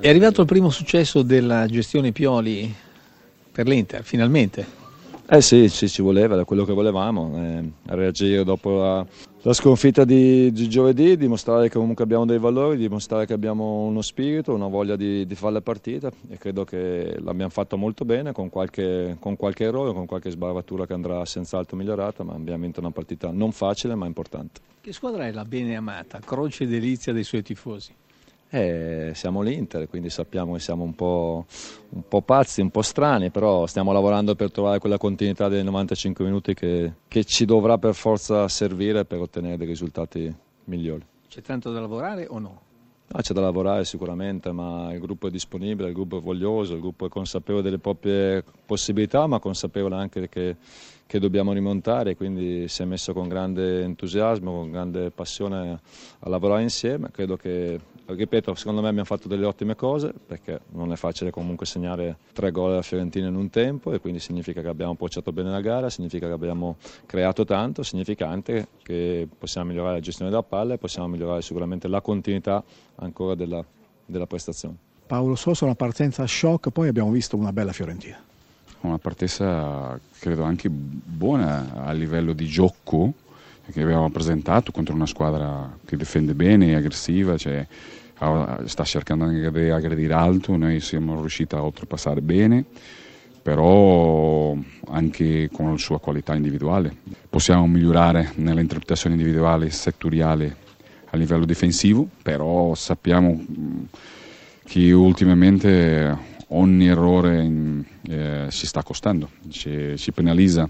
È arrivato il primo successo della gestione Pioli per l'Inter, finalmente. Eh sì, sì, ci voleva, da quello che volevamo, eh, reagire dopo la, la sconfitta di, di, giovedì, dimostrare che comunque abbiamo dei valori, dimostrare che abbiamo uno spirito, una voglia di, di fare la partita e credo che l'abbiamo fatto molto bene con qualche, con qualche errore, con qualche sbavatura che andrà senz'altro migliorata, ma abbiamo vinto una partita non facile ma importante. Che squadra è la bene amata, croce delizia dei suoi tifosi? Eh, siamo l'Inter, quindi sappiamo che siamo un po', un po', pazzi, un po' strani, però stiamo lavorando per trovare quella continuità dei 95 minuti che, che ci dovrà per forza servire per ottenere dei risultati migliori. C'è tanto da lavorare o no? Ah, c'è da lavorare sicuramente, ma il gruppo è disponibile, il gruppo è voglioso, il gruppo è consapevole delle proprie possibilità, ma consapevole anche che, che dobbiamo rimontare, quindi si è messo con grande entusiasmo, con grande passione a lavorare insieme. Credo che, ripeto, secondo me abbiamo fatto delle ottime cose, perché non è facile comunque segnare tre gol alla Fiorentina in un tempo e quindi significa che abbiamo approcciato bene la gara, significa che abbiamo creato tanto, significa anche che possiamo migliorare la gestione della palla e possiamo migliorare sicuramente la continuità ancora della, della prestazione. Paolo Sosa una partenza a shock, poi abbiamo visto una bella Fiorentina. Una partenza credo anche buona a livello di gioco che abbiamo presentato contro una squadra che difende bene, aggressiva, cioè, sta cercando anche di aggredire alto, noi siamo riusciti a oltrepassare bene, però anche con la sua qualità individuale. Possiamo migliorare nelle interpretazioni individuali settoriali a livello difensivo, però sappiamo mm, che ultimamente ogni errore in, si sta costando, ci, ci, penalizza,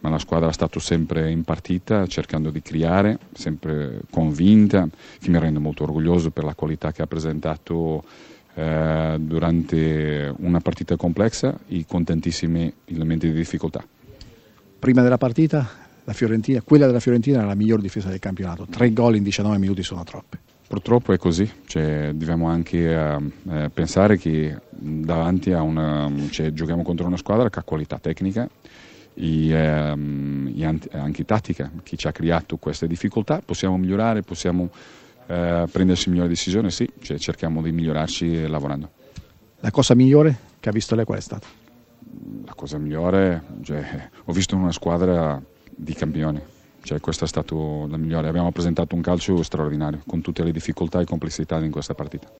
ma la squadra è stata sempre in partita cercando di creare, sempre convinta, che mi rende molto orgoglioso per la qualità che ha presentato eh, durante una partita complessa e con tantissimi elementi di difficoltà. Prima della partita Fiorentina, quella della Fiorentina era la miglior difesa del campionato, tre gol in 19 minuti sono troppi. Purtroppo è così, cioè, dobbiamo anche eh, pensare che davanti a una, cioè, giochiamo contro una squadra che ha qualità tecnica e, ehm, anche tattica, che ci ha creato queste difficoltà, possiamo migliorare, possiamo eh, prendersi migliori decisioni, sì, cioè, cerchiamo di migliorarci lavorando. La cosa migliore che ha visto lei qual è stata? La cosa migliore, cioè, ho visto una squadra di campioni. Cioè, questo è stato la migliore. Abbiamo presentato un calcio straordinario, con tutte le difficoltà e complessità in questa partita.